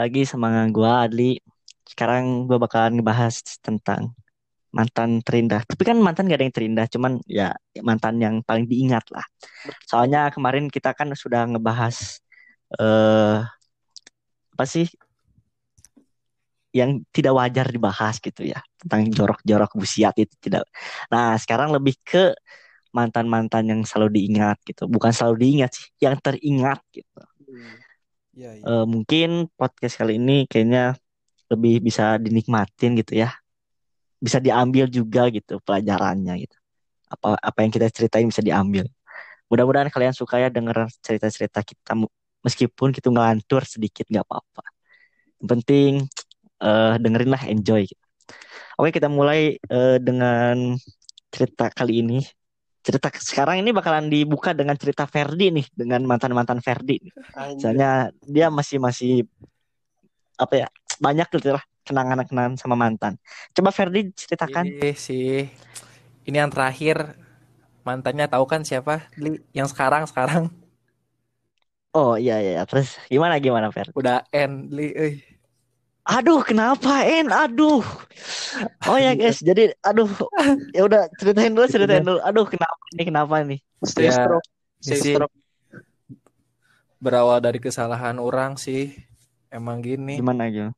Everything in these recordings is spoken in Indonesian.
lagi sama gua Adli. Sekarang gua bakalan ngebahas tentang mantan terindah. Tapi kan mantan gak ada yang terindah, cuman ya mantan yang paling diingat lah. Soalnya kemarin kita kan sudah ngebahas eh apa sih yang tidak wajar dibahas gitu ya tentang jorok-jorok busiat itu tidak. Nah sekarang lebih ke mantan-mantan yang selalu diingat gitu, bukan selalu diingat sih, yang teringat gitu. Iya, iya. Eh, mungkin podcast kali ini kayaknya lebih bisa dinikmatin gitu ya, bisa diambil juga gitu pelajarannya gitu. Apa apa yang kita ceritain bisa diambil. Mudah-mudahan kalian suka ya denger cerita-cerita kita meskipun kita ngelantur sedikit nggak apa-apa. Yang penting eh, dengerin lah enjoy. Oke kita mulai eh, dengan cerita kali ini. Cerita sekarang ini bakalan dibuka dengan cerita Ferdi nih dengan mantan-mantan Ferdi. nih. Anjir. Soalnya dia masih masih apa ya banyak gitu lah kenangan-kenangan sama mantan. Coba Ferdi ceritakan. Iya sih. Ini yang terakhir mantannya tahu kan siapa? Li, yang sekarang sekarang Oh iya iya. Terus gimana gimana Fer? udah end Li. euy. Aduh kenapa En? Aduh. Oh ya guys. Jadi aduh. Ya udah ceritain dulu ceritain dulu. Aduh kenapa nih kenapa nih? Stay Ya, strong. Stay sih strong. berawal dari kesalahan orang sih. Emang gini. Gimana gimana?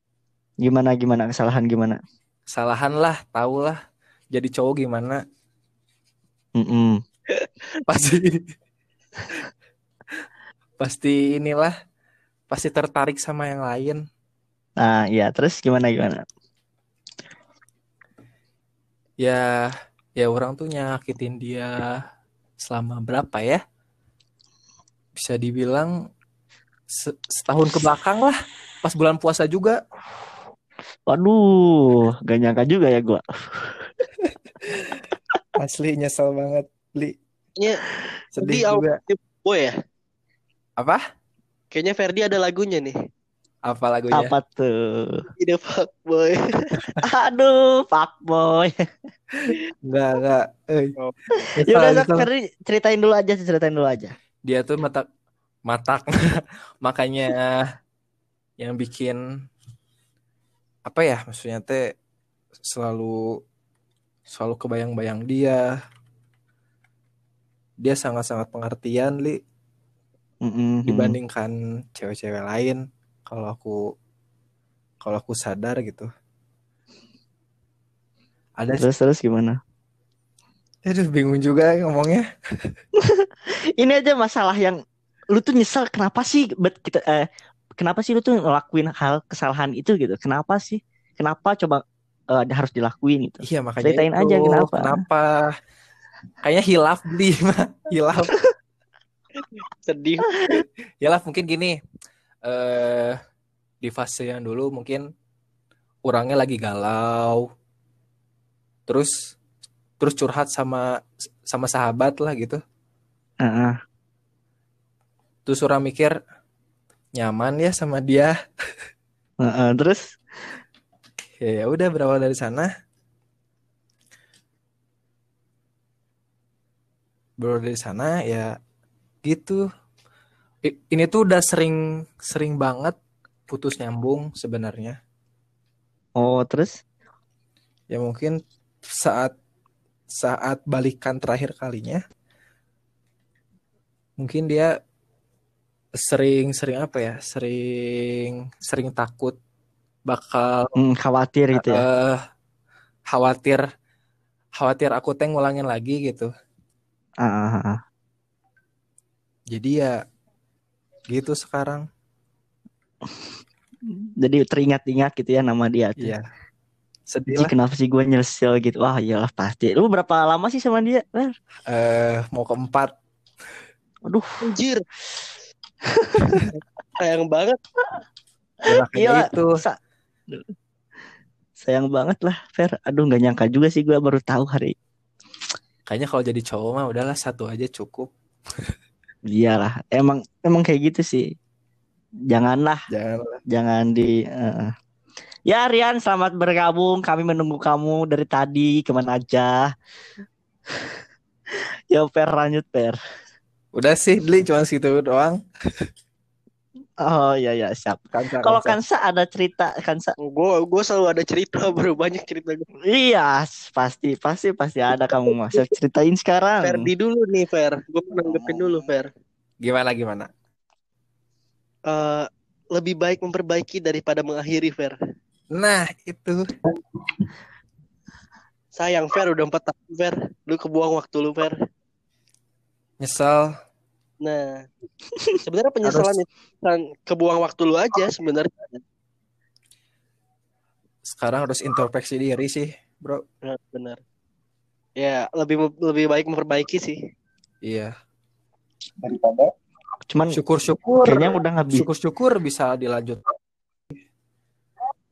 Gimana gimana kesalahan gimana? Kesalahan lah, tau lah. Jadi cowok gimana? Mm-mm. Pasti pasti inilah pasti tertarik sama yang lain. Nah iya terus gimana gimana? Ya, ya orang tuh nyakitin dia selama berapa ya? Bisa dibilang se- setahun ke belakang lah. Pas bulan puasa juga. Waduh, gak nyangka juga ya gua. Asli nyesel banget. Li. Kayaknya Sedih juga. boy ya. Apa? Kayaknya Ferdi ada lagunya nih. Apa lagunya? Apa tuh? Ide fuck boy. Aduh, fuckboy. Enggak, enggak. Eh. Oh. Ya udah ceritain dulu aja ceritain dulu aja. Dia tuh matak matak. Makanya yang bikin apa ya maksudnya teh selalu selalu kebayang-bayang dia. Dia sangat-sangat pengertian, Li. Mm-mm. dibandingkan cewek-cewek lain kalau aku kalau aku sadar gitu ada Terus terus gimana? aduh bingung juga ngomongnya Ini aja masalah yang lu tuh nyesel kenapa sih bet kita eh kenapa sih lu tuh ngelakuin hal kesalahan itu gitu? Kenapa sih? Kenapa coba eh, harus dilakuin gitu? iya makanya Ceritain itu. aja kenapa. kenapa kayaknya hilaf beli mah hilaf Sedih. hilaf mungkin gini eh di fase yang dulu mungkin orangnya lagi galau. Terus terus curhat sama sama sahabat lah gitu. Heeh. terus orang mikir nyaman ya sama dia. Heeh, terus? Ya ya udah berawal dari sana. Berawal dari sana ya gitu ini tuh udah sering sering banget putus nyambung sebenarnya oh terus ya mungkin saat saat balikan terakhir kalinya mungkin dia sering sering apa ya sering sering takut bakal hmm, khawatir gitu ya. eh khawatir khawatir aku teh ngulangin lagi gitu Ah, ah, ah. jadi ya gitu sekarang Jadi teringat-ingat gitu ya nama dia. tuh. iya sedih lah kenapa sih gue nyesel gitu? Wah iyalah pasti. Lu berapa lama sih sama dia? Fer? eh mau keempat Aduh, Anjir. Sayang banget. ya Iya, itu sa- sayang banget lah, Fer. Aduh, nggak nyangka juga sih gue baru tahu hari. kayaknya kalau jadi cowok mah udahlah satu aja cukup Iyalah, emang emang kayak gitu sih. Janganlah, jangan jangan di. eh. Ya Rian, selamat bergabung. Kami menunggu kamu dari tadi. Ke mana aja? ya Per lanjut Per. udah sih beli cuma segitu doang Oh iya iya siap. Kansa, Kalau Kansa. Kansa ada cerita Kansa. Gue gue selalu ada cerita bro, banyak cerita. Iya, pasti pasti pasti ada kamu masuk ceritain sekarang. Ferdi dulu nih Fer, gue nanggepin dulu Fer. Gimana gimana? Eh, lebih baik memperbaiki daripada mengakhiri Fer. Nah, itu. Sayang Fer udah empat tahun Fer, lu kebuang waktu lu Fer. Nyesel. Nah, sebenarnya penyesalan itu bukan kebuang waktu lu aja sebenarnya. Sekarang harus introspeksi diri sih, Bro. Nah, benar. Ya lebih lebih baik memperbaiki sih. Iya. daripada Cuman Syukur-syukur. kayaknya udah nggak bisa. Syukur-syukur bisa dilanjut.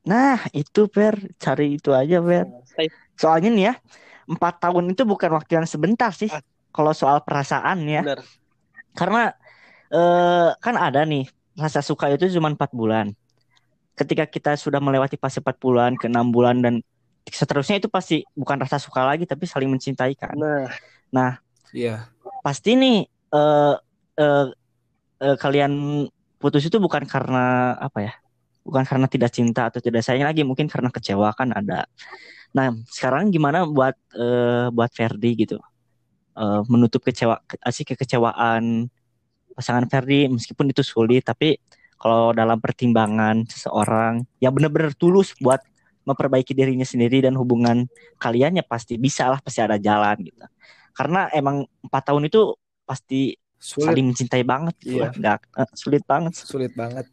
Nah, itu Per, cari itu aja Per. Saya- Soalnya nih ya, empat tahun itu bukan waktu yang sebentar sih. Ah. Kalau soal perasaan ya, Benar. Karena eh, kan ada nih rasa suka itu cuma empat bulan. Ketika kita sudah melewati fase empat bulan ke enam bulan dan seterusnya itu pasti bukan rasa suka lagi tapi saling mencintai kan. Nah, Iya. Pasti nih eh eh, eh, kalian putus itu bukan karena apa ya? Bukan karena tidak cinta atau tidak sayang lagi, mungkin karena kecewa kan ada. Nah, sekarang gimana buat eh, buat Ferdi gitu? Eh, menutup kecewa asik kekecewaan pasangan Ferdi meskipun itu sulit tapi kalau dalam pertimbangan seseorang yang benar-benar tulus buat memperbaiki dirinya sendiri dan hubungan kalian ya pasti bisa lah pasti ada jalan gitu karena emang empat tahun itu pasti Sulit, saling mencintai banget gitu Iya. lah. Nggak, eh, sulit banget sulit banget.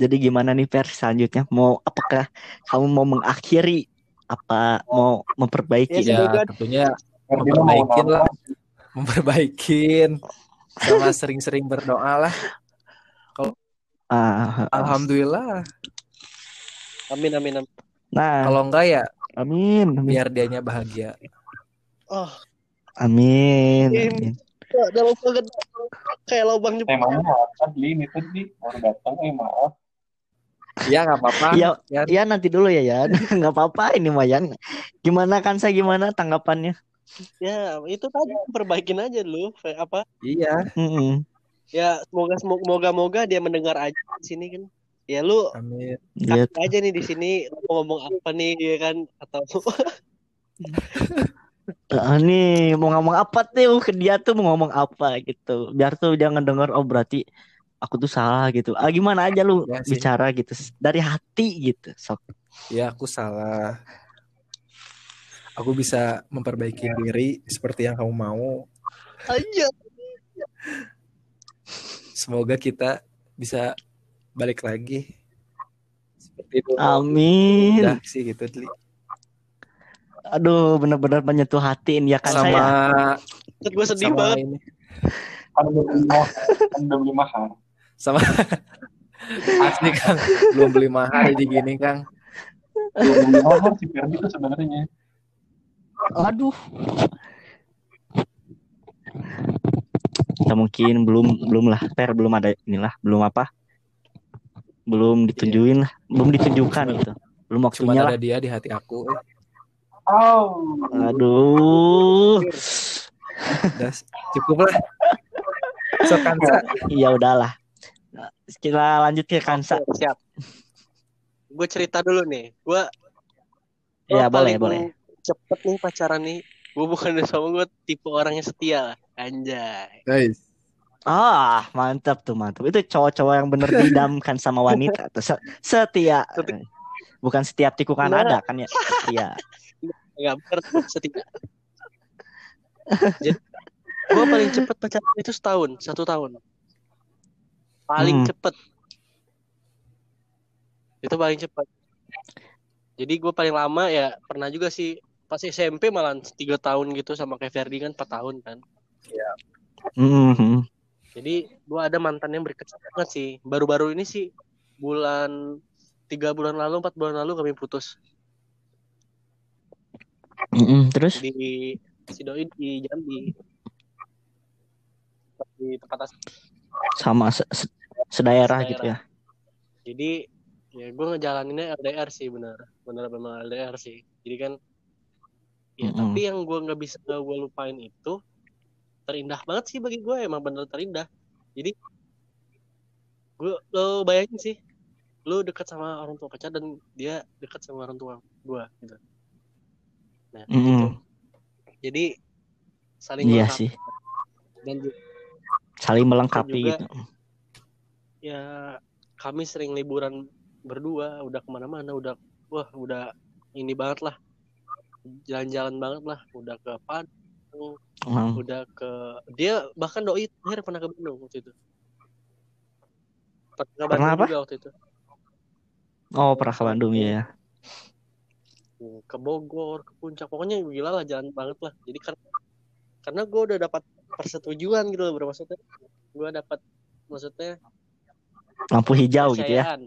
jadi gimana nih Per selanjutnya mau apakah kamu mau mengakhiri apa mau memperbaiki Ya, Ya, tentunya Memperbaikin lah. memperbaikin sama sering-sering berdoa lah. Ah, Alhamdulillah. amin amin amin. nah Kalau enggak ya amin amin biar dianya bahagia. Oh, amin, Amin. amin. dalam banget kayak lubang jepang. temanya apa ini tadi baru datang eh maaf Ya nggak apa-apa. Iya, Ya. iya nanti dulu ya Yan. nggak apa-apa ini Mayan. Gimana kan saya gimana tanggapannya? Ya, itu tadi perbaikin aja dulu apa? Iya. Ya, semoga semoga moga dia mendengar aja di sini kan. Ya lu Amin. Gitu. kasih aja nih di sini mau ngomong apa nih ya kan atau Eh, nih mau ngomong apa tuh ke dia tuh mau ngomong apa gitu. Biar tuh jangan denger oh berarti aku tuh salah gitu. Ah gimana aja lu Ya sih. bicara gitu dari hati gitu. Sok. Ya aku salah. Aku bisa memperbaiki diri seperti yang kamu mau. aja. Semoga kita bisa balik lagi. Seperti itu. Amin. Udah sih gitu. Aduh bener-bener menyentuh hati ini ya kan sama saya. Gue sedih sama banget. ini. mahar kan udah beli mahar Sama. Asli Kang. Belum beli mahal jadi gini Kang. belum beli mahar si Ferdi tuh sebenarnya. Aduh. Ya mungkin belum belum lah per belum ada inilah belum apa. Belum ditunjukin lah. Belum ditunjukkan gitu. Belum Cuma waktunya lah. ada dia di hati aku. oh aduh. Udah cukup lah. So iya udahlah kita lanjut ke Kansa Siap. Gue cerita dulu nih. Gue ya boleh boleh cepet nih pacaran nih. Gue bukan sama gue tipe orangnya setia lah. Anjay. Guys. ah mantap tuh mantap itu cowok-cowok yang bener didamkan sama wanita tuh Se- setia Setia. bukan setiap tikungan Nah. ada kan ya iya Gak bener setia. Jadi gue paling cepet pacaran itu setahun, satu tahun. Paling Hmm. cepet. Itu paling cepet. Jadi gue paling lama ya pernah juga sih pas SMP malah tiga tahun gitu sama kayak Ferdi kan 4 tahun kan. Mhm. Jadi gue ada mantan yang berkesan banget sih. Baru-baru ini sih bulan tiga bulan lalu, empat bulan lalu kami putus Mhm. terus di si doi di Jambi di tempat asli. sama se- se- sedaerah gitu ya Jadi ya gue ngejalaninnya LDR sih bener, bener memang LDR sih. Jadi kan ya Mm-mm. tapi yang gue nggak bisa gue lupain itu terindah banget sih bagi gue emang bener terindah jadi gue lo bayangin sih lu dekat sama orang tua pacar dan dia dekat sama orang tua gue gitu nah Mm-mm. gitu. jadi saling Iya melengkapi. sih, dan saling melengkapi juga- gitu. Ya kami sering liburan berdua udah ke mana-mana udah wah udah ini banget lah jalan-jalan banget lah udah ke Padang Emang. udah ke dia bahkan doi terakhir pernah ke Bandung waktu itu pernah Pernah Bandung apa? juga waktu itu Oh, pernah ke Bandung ya. ke Bogor ke Puncak pokoknya gila lah jalan banget lah jadi karena karena gue udah dapat persetujuan gitu loh bro maksudnya gue dapat maksudnya Lampu hijau gitu ya.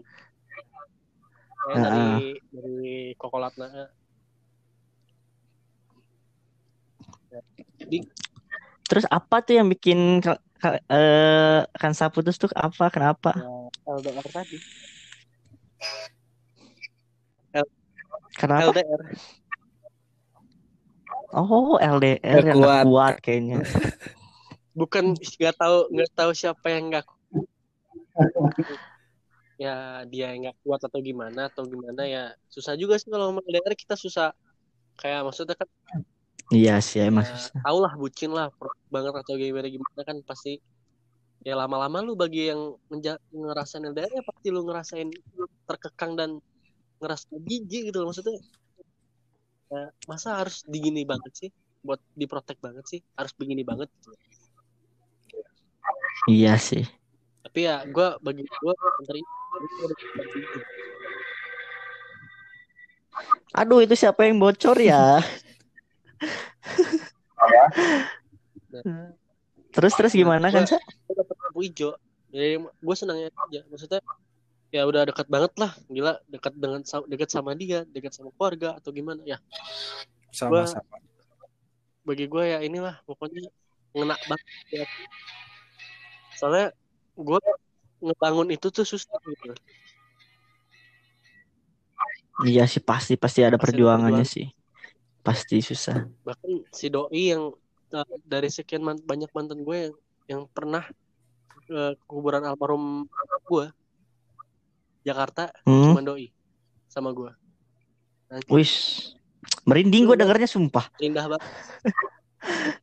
Kayak dari dari Kokolatna Terus apa tuh yang bikin eh Kansa putus tuh apa? Kenapa? ya, LDR tadi Kenapa? LDR Oh, LDR Nggak yang kuat. kuat kayaknya. bukan nggak tahu nggak tahu siapa yang nggak ya dia yang nggak kuat atau gimana atau gimana ya susah juga sih kalau ngomong LDR kita susah kayak maksudnya kan Iya sih, emang ya, susah. tau lah bucin lah banget atau gimana gimana kan pasti ya lama-lama lu bagi yang ngerasain LDR ya pasti lu ngerasain terkekang dan ngerasa jijik gitu loh maksudnya ya, masa harus digini banget sih buat diprotek banget sih harus begini banget gitu. Iya sih. Tapi ya gue bagi gue Aduh, itu siapa yang bocor ya? Terus terus gimana kan, Sa? gue dapet lampu hijau jadi gue senangnya aja maksudnya ya udah dekat banget lah gila dekat dengan dekat sama dia dekat sama keluarga atau gimana ya Sama-sama. bagi gue ya inilah pokoknya ngena banget ya. soalnya gue ngebangun itu tuh susah gitu Iya sih pasti pasti ada Pasti perjuangannya perjuangan. sih. Pasti susah. bahkan si doi yang uh, dari sekian man- banyak mantan gue yang yang pernah uh, ke kuburan almarhum gue Jakarta Hmm. cuma doi sama gue Nanti Wis. Merinding gue dengarnya sumpah. indah banget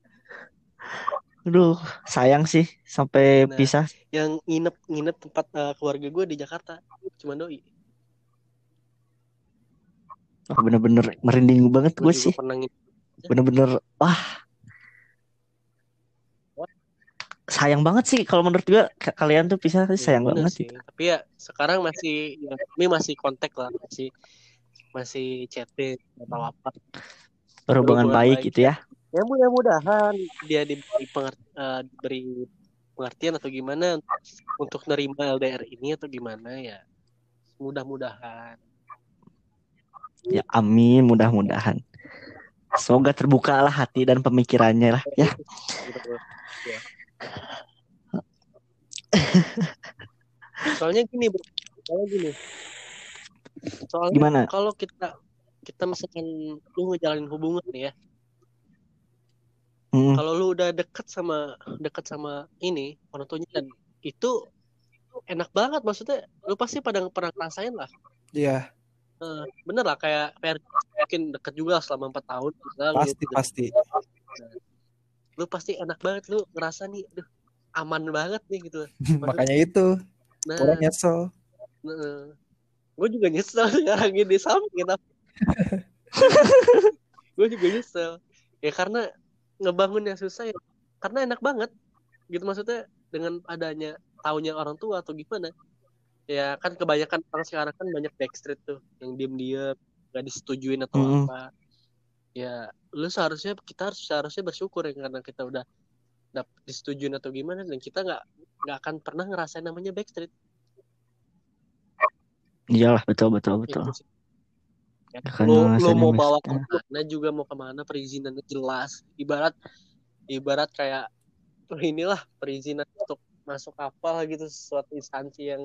Aduh, sayang sih sampai Nah. pisah. yang nginep nginep tempat uh, keluarga gue di Jakarta cuma doi Oh, bener-bener merinding banget gue sih. Bener-bener wah. Sayang banget sih kalau menurut gue ka- kalian tuh pisah sih Ya, sayang bener banget sih gitu. tapi ya sekarang masih ya, kami masih kontak lah masih masih chatting atau apa Berhubungan berhubungan baik baik. gitu ya. Ya mudah-mudahan dia diberi, penger- eh, diberi pengertian atau gimana untuk nerima LDR ini atau gimana ya mudah-mudahan Ya amin mudah-mudahan. Semoga terbuka lah hati dan pemikirannya lah ya. Soalnya gini bro soalnya gini soalnya Gimana? kalau kita kita misalkan lu ngejalanin hubungan ya Hmm. kalau lu udah deket sama deket sama ini orang tuanya dan itu enak banget maksudnya lu pasti pada pernah ngerasain lah. Iya, Eh, bener lah kayak kayak mungkin deket juga selama empat tahun misalnya pasti udah- pasti. lu pasti enak banget lu ngerasa nih aduh aman banget nih gitu. Makanya itu. Nah, orang nyesel. gue juga nyesel sekarang ini sama kita gue juga nyesel. Ya karena ngebangunnya susah ya karena enak banget gitu maksudnya dengan adanya taunya orang tua atau gimana ya kan kebanyakan orang sekarang kan banyak backstreet tuh yang diem diem nggak disetujuin atau Mm-mm. apa ya lu seharusnya kita harus seharusnya bersyukur ya karena kita udah dapet disetujuin atau gimana dan kita nggak nggak akan pernah ngerasain namanya backstreet Iyalah betul betul betul. Itu sih. Ya, lu, lu ngerasain mau yang bawa best. ke mana juga mau ke mana? Perizinannya jelas. Ibarat ibarat kayak oh, inilah perizinan untuk masuk kapal gitu. Suatu instansi yang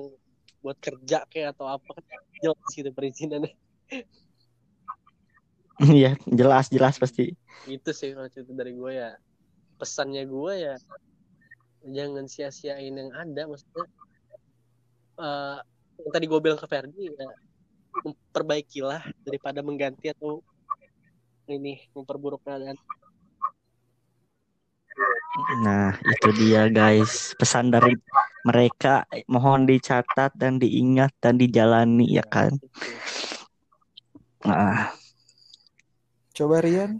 buat kerja kayak atau apa kan jelas gitu perizinannya. Iya jelas jelas pasti. gitu sih kalau cerita dari gue ya. Pesannya gue ya jangan sia-siain yang ada maksudnya eh yang tadi gue bilang ke Ferdi ya perbaikilah daripada mengganti atau ini memperburuk keadaan Nah, itu dia guys. Pesan dari mereka mohon dicatat dan diingat dan dijalani ya kan. Nah, Coba Rian.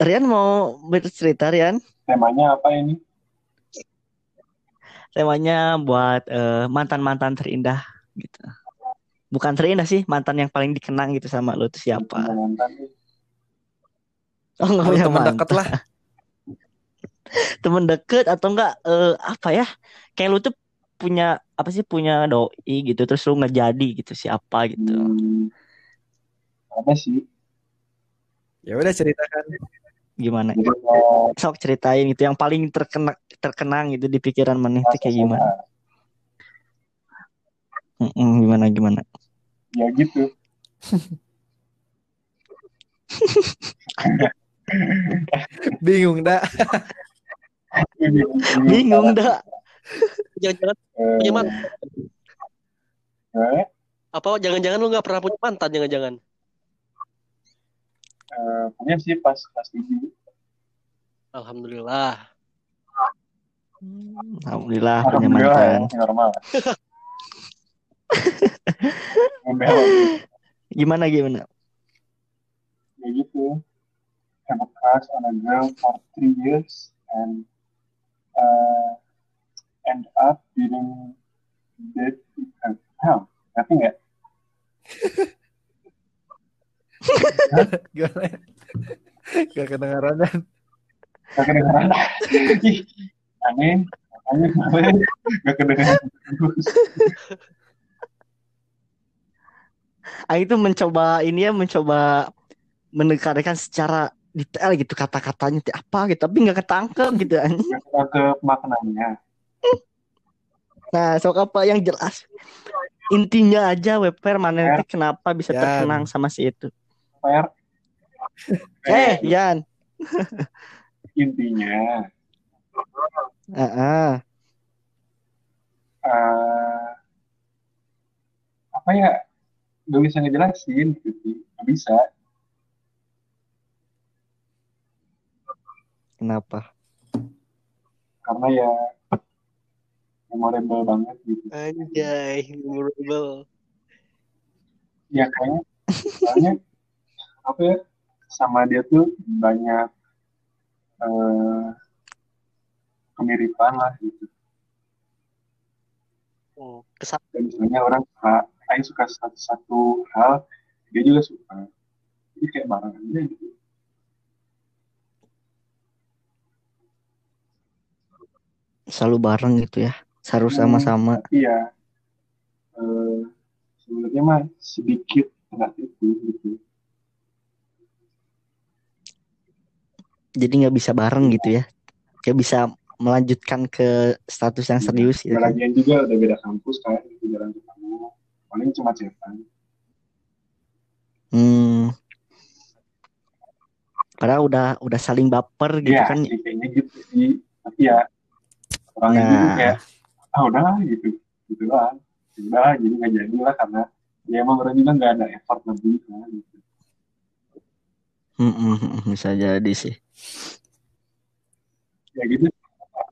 Rian mau bercerita Rian? Temanya apa ini? Temanya buat eh, mantan-mantan terindah gitu. Bukan terindah sih, mantan yang paling dikenang gitu sama lo tuh siapa? Oh, nggak punya teman dekat lah. Temen deket atau enggak eh, apa ya? Kayak lu tuh punya apa sih punya doi gitu terus lu nggak jadi gitu siapa gitu. Hmm, ada sih. Ya udah ceritakan. Gimana? Kalau Sok ceritain gitu yang paling terkena terkenang gitu di pikiran maneh itu kayak gimana? Mm-mm, gimana gimana? ya gitu. Bingung dah. Bingung dah. jangan-jangan Eh, punya mantan apa jangan-jangan lu nggak pernah punya mantan jangan-jangan eh, punya sih pas kelas 7 alhamdulillah Alhamdulillah punya Alhamdulillah ya, mantan. normal. Gimana gimana? ya gitu. Have a crush on a girl for three years and uh, end up getting with her. Hell, ngerti nggak? Gimana? Gak kedengaran dan Gak kedengeran. Ih, aneh. Aneh banget. Gak kedengeran. Ah itu mencoba ini ya mencoba menekankan secara detail gitu kata-katanya apa gitu tapi nggak ketangkep gitu anjing. Ketangkep maknanya. Nah, sok apa yang jelas. Intinya aja Weper mana teh kenapa bisa Yan. terkenang sama si itu. Fair. Eh, Yan. intinya Heeh. eh apa ya gak bisa ngejelasin gitu. Gak bisa. Kenapa? karena ya memorable banget gitu. Anjay memorable. Ya kayaknya soalnya apa ya sama dia tuh banyak eh kemiripan lah gitu. Oh, kesan dan misalnya orang suka Aing suka satu, satu hal dia juga suka jadi kayak bareng aja gitu Selalu bareng gitu ya. Selalu Hmm. sama-sama. tapi ya eh, sebenarnya mah sedikit nggak itu gitu Jadi nggak bisa bareng gitu ya. Kayak bisa melanjutkan ke status yang serius gitu lagian juga udah beda kampus kan jarang ketemu paling cuma cetan Hmm. Padahal udah udah saling baper gitu ya kan. kayaknya gitu sih tapi ya orang itu Nah. kayak ah udah gitu gitu lah udah jadi nggak jadi lah karena ya emang orang juga nggak ada effort lebih kan gitu. Hmm, hmm, hmm, bisa jadi sih. ya gitu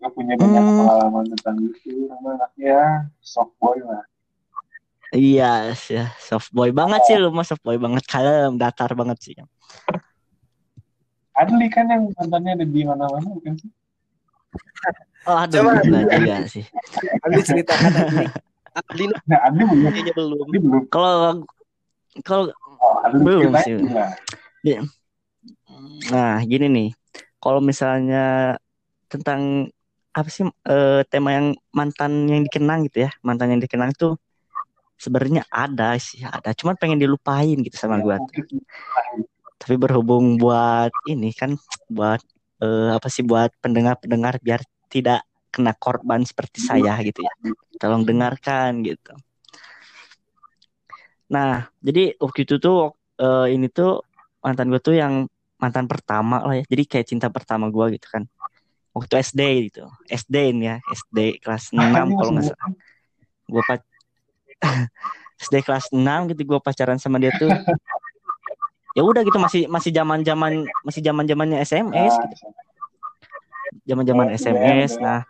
aku punya banyak Hmm. pengalaman tentang itu sama anaknya soft boy lah Iya, ya soft boy banget sih lu mah soft boy banget kalem, datar banget sih. Adli kan yang mantannya ada di mana-mana bukan sih Oh, aduh, Coba. enggak juga sih. Adli ceritakan Adli. Adli nah Adli belum Adli belum Kalau kalau oh, Adli Belum sih. juga. nah gini nih, kalau misalnya tentang apa sih eh, tema yang mantan yang dikenang gitu ya, mantan yang dikenang itu sebenarnya ada sih, ada. Cuman pengen dilupain gitu sama gua. Mungkin Tapi berhubung buat ini kan buat eh, apa sih buat pendengar-pendengar biar tidak kena korban seperti saya gitu ya. Tolong dengarkan gitu. Nah, jadi waktu itu tuh eh, ini tuh mantan gue tuh yang mantan pertama lah ya jadi kayak cinta pertama gue gitu kan waktu SD gitu SD ini ya SD kelas 6 kalau nggak salah gue pac SD kelas 6 gitu gue pacaran sama dia tuh. Ya udah gitu masih masih zaman zaman masih zaman zamannya SMS gitu. Zaman zaman SMS nah.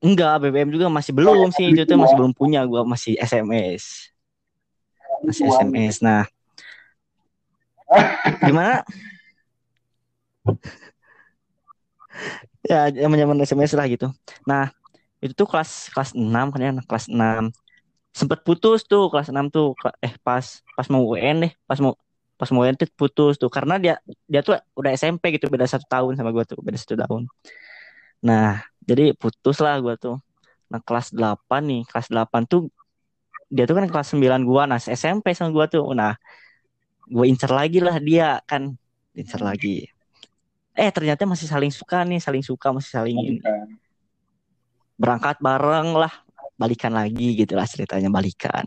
Enggak BBM juga masih belum sih itu tuh masih belum punya gue masih SMS masih SMS nah. Gimana? Ya zaman zaman SMS lah gitu. Nah itu tuh kelas kelas 6 kan ya kelas 6 sempet putus tuh kelas 6 tuh eh pas pas mau UN deh pas mau pas mau UN tuh putus tuh. Karena dia dia tuh udah SMP gitu beda satu tahun sama gue tuh beda satu tahun. Nah jadi putus lah gue tuh. Nah kelas 8 nih kelas 8 tuh dia tuh kan kelas 9 gua nah SMP sama gua tuh. Nah gue incer lagi lah dia kan incer lagi. Eh ternyata masih saling suka nih saling suka masih saling berangkat bareng lah balikan lagi gitu lah ceritanya balikan.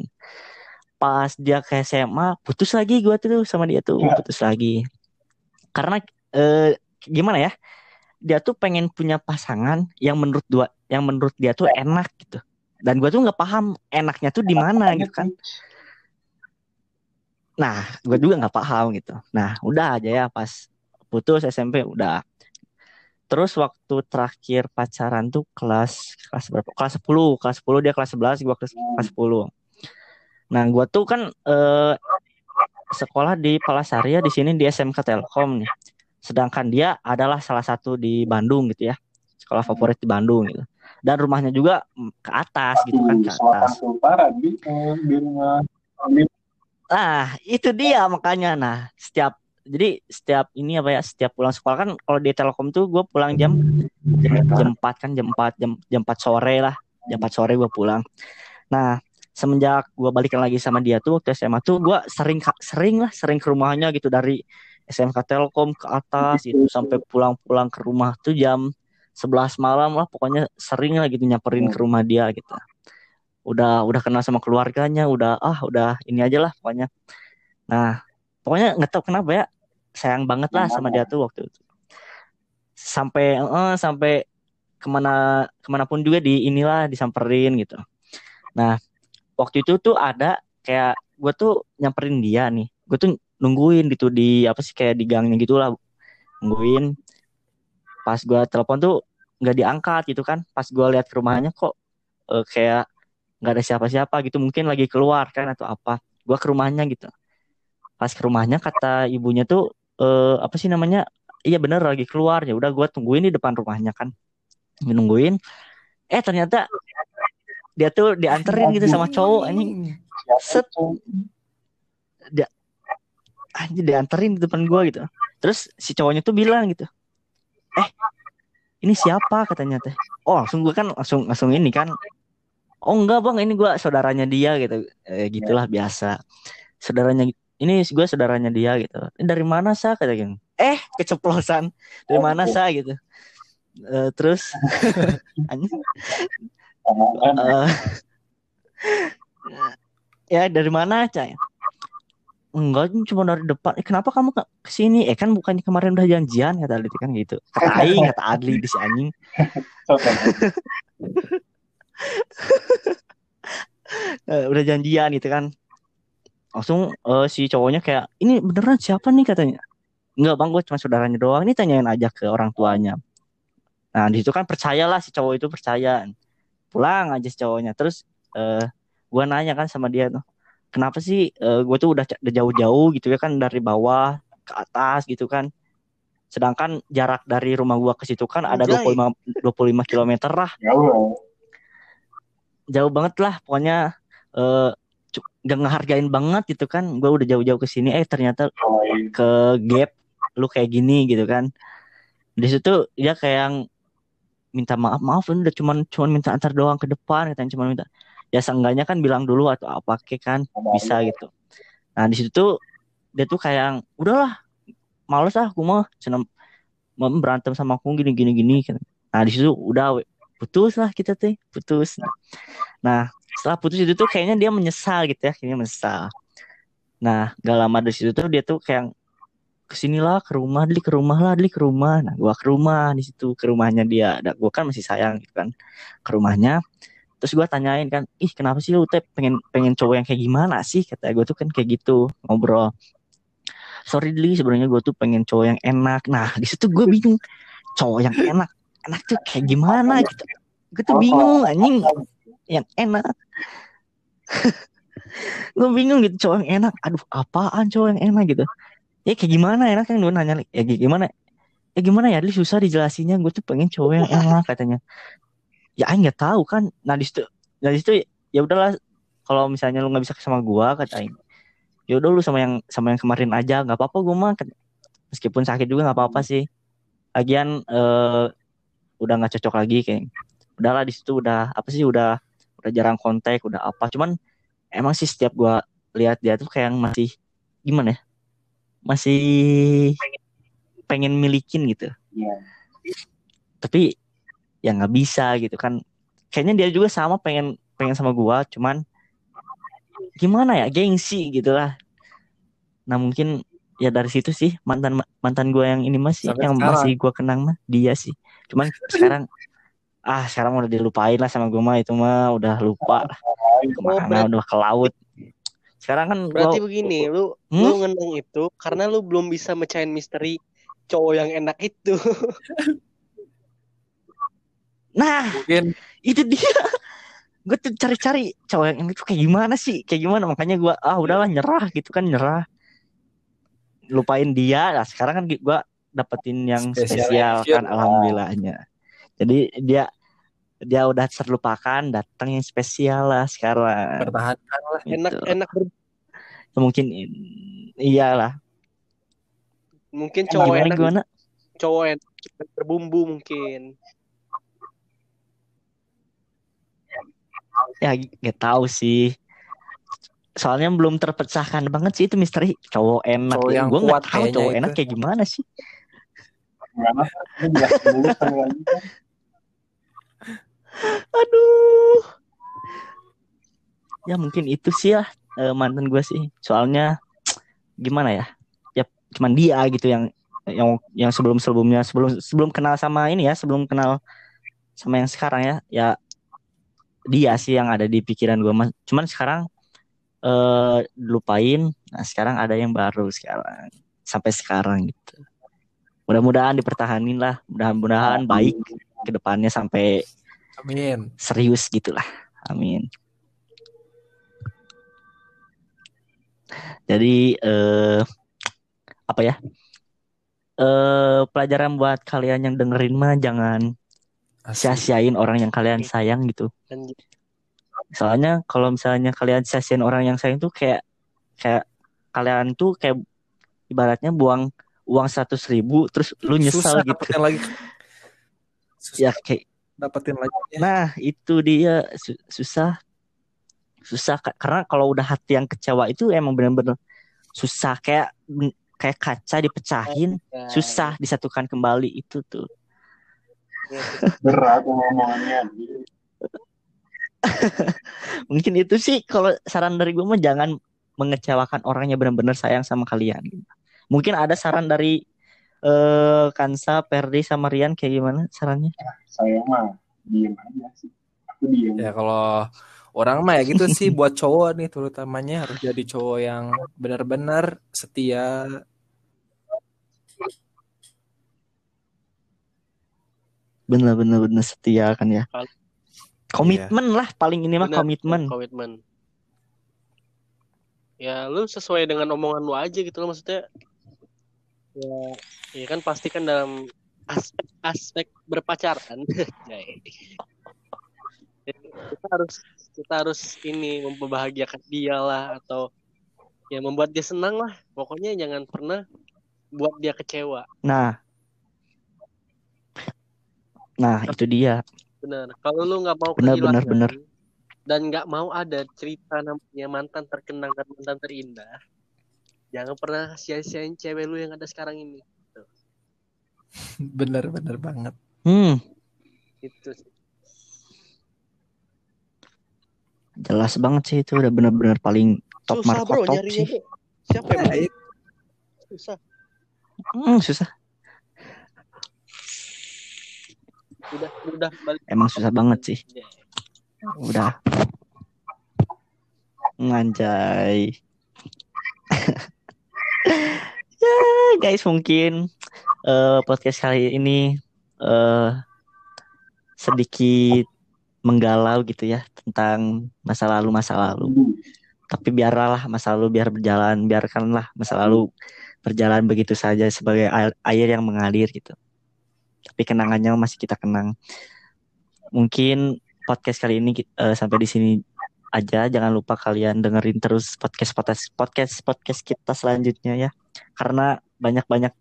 Pas dia ke SMA putus lagi gue tuh sama dia tuh putus lagi. Karena eh, gimana ya dia tuh pengen punya pasangan yang menurut dua yang menurut dia tuh enak gitu. Dan gue tuh nggak paham enaknya tuh di mana gitu kan. nah gue juga nggak paham gitu. Nah udah aja ya pas putus SMP udah terus waktu terakhir pacaran tuh kelas kelas berapa? Kelas 10 kelas 10 dia kelas 11 gue kelas kelas 10 nah gue tuh kan eh, sekolah di Palasaria di sini di SMK Telkom nih. Sedangkan dia adalah salah satu di Bandung gitu ya sekolah favorit di Bandung gitu. Dan rumahnya juga ke atas gitu kan ke atas. Nah, itu dia makanya. Nah, setiap jadi setiap ini apa ya setiap pulang sekolah kan kalau di Telkom tuh gue pulang jam jam, 4 kan jam 4 jam jam 4 sore lah. Jam 4 sore gue pulang. Nah semenjak gue balikan lagi sama dia tuh waktu SMA tuh gue sering sering lah sering ke rumahnya gitu dari SMK Telkom ke atas itu sampai pulang-pulang ke rumah tuh jam 11 malam lah pokoknya sering lah gitu nyamperin ke rumah dia gitu. Udah udah kenal sama keluarganya udah ah udah ini aja lah pokoknya. Nah pokoknya nggak tahu kenapa ya sayang banget lah sama dia tuh waktu itu. Sampai uh, sampai ke mana ke mana pun juga di inilah disamperin gitu. Nah waktu itu tuh ada kayak gue tuh nyamperin dia nih. Gue tuh nungguin gitu di apa sih kayak di gangnya gitulah. Nungguin. Pas gue telepon tuh nggak diangkat gitu kan. Pas gue lihat ke rumahnya kok uh, kayak nggak ada siapa-siapa gitu. Mungkin lagi keluar kan atau apa. Gue ke rumahnya gitu. Pas ke rumahnya kata ibunya tuh uh, apa sih namanya? Iya bener lagi keluar. Ya udah gue tungguin di depan rumahnya kan. Nungguin. Eh ternyata dia tuh dianterin gitu sama cowok ini set. Dia anjir dianterin di depan gue gitu. Terus si cowoknya tuh bilang gitu. Eh ini siapa? Katanya teh. Oh langsung gue kan langsung langsung ini kan. Oh enggak bang. Ini gue saudaranya dia gitu. Eh, gitulah biasa. Saudaranya ini gue saudaranya dia gitu. Ini dari mana sah katanya eh keceplosan. Dari mana sah gitu. Uh, terus uh, ya dari mana cah enggak cuma dari depan. Eh, kenapa kamu ke sini eh kan bukannya kemarin udah janjian kata Adli kan gitu. Kata Aing kata Adli di si anjing uh, udah janjian gitu kan langsung uh, si cowoknya kayak ini beneran siapa nih? katanya. Enggak bang gue cuma saudaranya doang. Ini tanyain aja ke orang tuanya. Nah di situ kan percayalah si cowok itu percaya. Pulang aja si cowoknya. Terus uh, gue nanya kan sama dia tuh kenapa sih uh, gue tuh udah jauh-jauh gitu ya kan dari bawah ke atas gitu kan? Sedangkan jarak dari rumah gua ke situ kan ada 25 25 km lah. Jauh. Jauh banget lah pokoknya uh, gak ngehargain banget gitu kan. Gue udah jauh-jauh ke sini eh ternyata ke gap lu kayak gini gitu kan. Di situ dia kayak yang minta maaf maaf udah cuman cuman minta antar doang ke depan katanya cuman minta. Ya seenggaknya kan bilang dulu atau apa ke kan bisa gitu. Nah di situ tuh dia tuh kayak udahlah males ah aku mah senam berantem sama aku gini gini gini nah di situ udah putus lah kita tuh putus. Nah setelah putus itu tuh kayaknya dia menyesal gitu ya kayaknya menyesal. Nah gak lama dari situ tuh dia tuh kayak ke sinilah ke rumah Dli ke rumah lah Dli ke rumah. Nah gua ke rumah di situ ke rumahnya dia. Ada gua kan masih sayang gitu kan ke rumahnya. Terus gua tanyain kan ih kenapa sih lu teh pengen pengen cowok yang kayak gimana sih? Kata gua tuh kan kayak gitu ngobrol. Sorry Dli sebenarnya gua tuh pengen cowok yang enak. Nah di situ gua bingung cowok yang enak enak tuh kayak gimana? Gitu. Gue tuh bingung anjing yang enak. Gue bingung gitu cowok yang enak. Aduh apaan cowok yang enak gitu? Ya kayak gimana enak kan gue nanya ya kayak gimana? Ya gimana ya? Dli susah dijelasinnya. Gue tuh pengen cowok yang enak katanya. Ya Aing nggak tahu kan. Nah di situ nah di situ ya udahlah. Kalau misalnya lu nggak bisa sama gua kata Aing. Ya udah lu sama yang sama yang kemarin aja. Nggak apa-apa gue mah meskipun sakit juga nggak apa-apa sih. Lagian eh, udah nggak cocok lagi kayak. Udahlah di situ udah apa sih udah udah jarang kontak udah apa. Cuman emang sih setiap gua lihat dia tuh kayak masih gimana ya masih pengen. milikin gitu. Iya. tapi ya nggak bisa gitu kan. Kayaknya dia juga sama pengen pengen sama gua cuman gimana ya gengsi gitu lah. Nah mungkin ya dari situ sih mantan mantan gua yang ini masih Sampai yang sekarang. masih gua kenang mah dia sih. Cuman sekarang ah sekarang udah dilupain lah sama gua mah itu mah udah lupa. Ke mana berarti- udah ke laut. Sekarang kan Berarti gua- begini, lu Hmm? lu ngenang itu karena lu belum bisa mecahin misteri cowok yang enak itu. nah Mungkin. itu dia. Gue tuh cari-cari cowok yang ini tuh kayak gimana sih? Kayak gimana? Makanya gue ah udahlah nyerah gitu kan nyerah. Lupain dia. Nah sekarang kan gue dapetin yang Spesial spesial kan alhamdulillahnya jadi dia dia udah terlupakan datang yang spesial lah sekarang pertahankan lah. Enak Gitu. enak ber- mungkin in- iyalah mungkin cowok gimana enak gimana cowok enak berbumbu mungkin. ya gak tahu sih soalnya belum terpecahkan banget sih itu misteri cowok enak Cowok yang gue kuat nggak tahu kayaknya cowok itu. enak kayak gimana sih Gimana? Ini jelasin dulu sekali lagi kan. Aduh. Ya mungkin itu sih ya eh, mantan gue sih. Soalnya gimana ya? Ya cuman dia gitu yang yang yang sebelum sebelumnya sebelum sebelum kenal sama ini ya sebelum kenal sama yang sekarang ya ya dia sih yang ada di pikiran gue mas cuman sekarang eh lupain nah sekarang ada yang baru sekarang sampai sekarang gitu mudah-mudahan dipertahanin lah mudah-mudahan baik ke depannya sampai Amin. serius gitulah. Amin. Jadi eh apa ya? Eh pelajaran buat kalian yang dengerin mah jangan sia-siain orang yang kalian sayang gitu. Dan Soalnya kalau misalnya kalian sia-siain orang yang sayang tuh kayak kayak kalian tuh kayak ibaratnya buang uang seratus ribu terus lu nyesal Susah gitu. lagi. Susah Ya kayak dapetin lagi. Ya. Nah, itu dia Su- susah. Susah Kak. karena kalau udah hati yang kecewa itu emang bener-bener susah kayak kayak kaca dipecahin, ya, susah disatukan kembali itu tuh. ya, Berat ngomongannya. Mungkin itu sih kalau saran dari gue mah jangan mengecewakan orang yang benar-benar sayang sama kalian. Mungkin ada saran dari eh Kansa, Perdi sama Rian kayak gimana sarannya? Saya mah diem aja sih. Aku diem. Ya kalau orang mah ya gitu sih buat cowok nih terutamanya harus jadi cowok yang benar-benar setia. Bener-bener bener setia kan ya. Komitmen lah paling ini mah Benar, komitmen. komitmen. Ya lu sesuai dengan omongan lu aja gitu loh maksudnya. Ya, ya kan pasti kan dalam aspek-aspek berpacaran. Jadi, kita harus kita harus ini membahagiakan dia lah atau ya membuat dia senang lah. Pokoknya jangan pernah buat dia kecewa. Nah. Nah, itu dia. Benar. Kalau lu nggak mau Benar, benar, benar. dan nggak mau ada cerita namanya mantan terkenang dan mantan terindah, jangan pernah sia-siain cewek lu yang ada sekarang ini. Bener-bener banget. Hmm, Itu sih. jelas banget sih itu udah bener-bener paling top Susah bro markotop nyarinya sih. bro. Siapa yang mau? Nah, Susah. Hmm, susah. Udah, udah balik. Emang susah banget sih. Ya. Udah. Nganjay. ya, guys, mungkin eh, podcast kali ini eh sedikit menggalau gitu ya tentang masa lalu masa lalu. Tapi biarlah masa lalu biar berjalan, biarkanlah masa lalu berjalan begitu saja sebagai air, air yang mengalir gitu. Tapi kenangannya masih kita kenang. Mungkin podcast kali ini eh, sampai di sini aja. Jangan lupa kalian dengerin terus podcast podcast podcast podcast kita selanjutnya ya. Karena banyak-banyak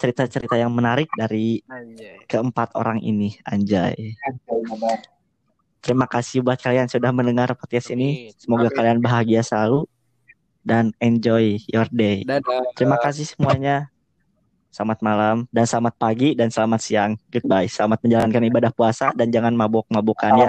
cerita-cerita yang menarik dari Anjay. keempat orang ini, anjay. Terima kasih buat kalian sudah mendengar podcast ini. Semoga Amin. kalian bahagia selalu dan enjoy your day. Dadah. Terima kasih semuanya. Selamat malam dan selamat pagi dan selamat siang. Goodbye. Selamat menjalankan ibadah puasa dan jangan mabuk-mabukan ya.